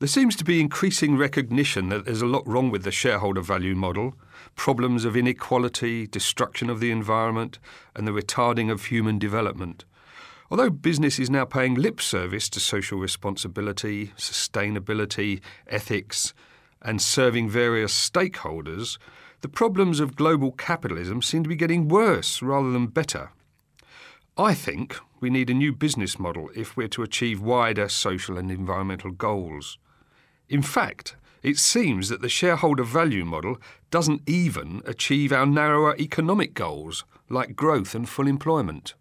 There seems to be increasing recognition that there's a lot wrong with the shareholder value model problems of inequality, destruction of the environment, and the retarding of human development. Although business is now paying lip service to social responsibility, sustainability, ethics, and serving various stakeholders, the problems of global capitalism seem to be getting worse rather than better. I think we need a new business model if we're to achieve wider social and environmental goals. In fact, it seems that the shareholder value model doesn't even achieve our narrower economic goals, like growth and full employment.